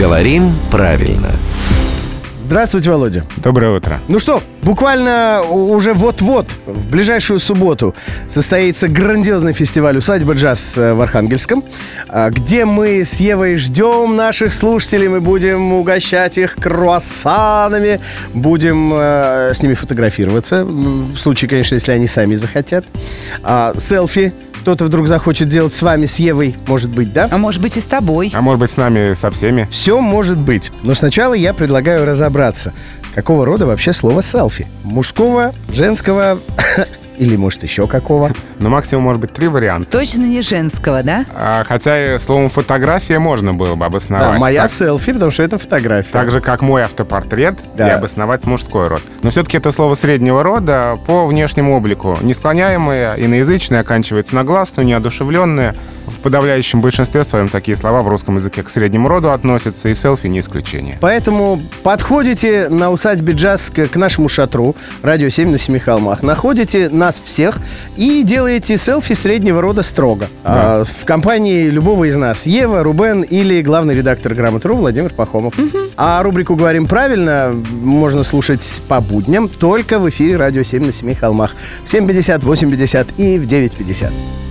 Говорим правильно. Здравствуйте, Володя. Доброе утро. Ну что, буквально уже вот-вот, в ближайшую субботу, состоится грандиозный фестиваль «Усадьба джаз» э, в Архангельском, а, где мы с Евой ждем наших слушателей, мы будем угощать их круассанами, будем э, с ними фотографироваться, в случае, конечно, если они сами захотят, а, селфи кто-то вдруг захочет делать с вами, с Евой, может быть, да? А может быть и с тобой. А может быть с нами, со всеми? Все может быть. Но сначала я предлагаю разобраться, какого рода вообще слово «селфи». Мужского, женского или, может, еще какого? Ну, максимум, может быть, три варианта. Точно не женского, да? А, хотя и словом фотография можно было бы обосновать. Да, моя так, селфи, потому что это фотография. так же, как мой автопортрет, Да. и обосновать мужской род. Но все-таки это слово среднего рода по внешнему облику. Несклоняемое, иноязычное, оканчивается на гласную, неодушевленное. В подавляющем большинстве своем такие слова в русском языке к среднему роду относятся, и селфи не исключение. Поэтому подходите на усадьбе джаз к, к нашему шатру, радио 7 на Семи холмах, находите нас всех и делаете селфи среднего рода строго. А, в компании любого из нас. Ева, Рубен или главный редактор «Грамотру» Владимир Пахомов. А рубрику «Говорим правильно» можно слушать по будням только в эфире радио 7 на Семи холмах в 7.50, 8.50 и в 9.50.